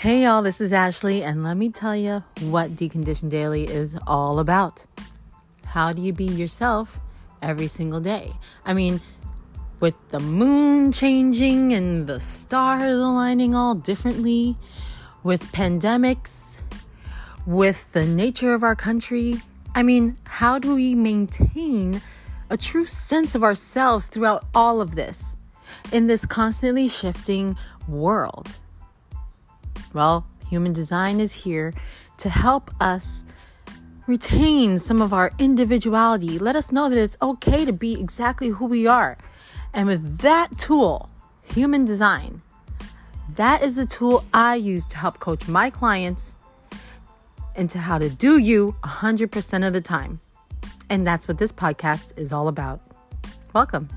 Hey y'all, this is Ashley, and let me tell you what Decondition Daily is all about. How do you be yourself every single day? I mean, with the moon changing and the stars aligning all differently, with pandemics, with the nature of our country, I mean, how do we maintain a true sense of ourselves throughout all of this in this constantly shifting world? Well, human design is here to help us retain some of our individuality. Let us know that it's okay to be exactly who we are. And with that tool, human design, that is the tool I use to help coach my clients into how to do you 100% of the time. And that's what this podcast is all about. Welcome.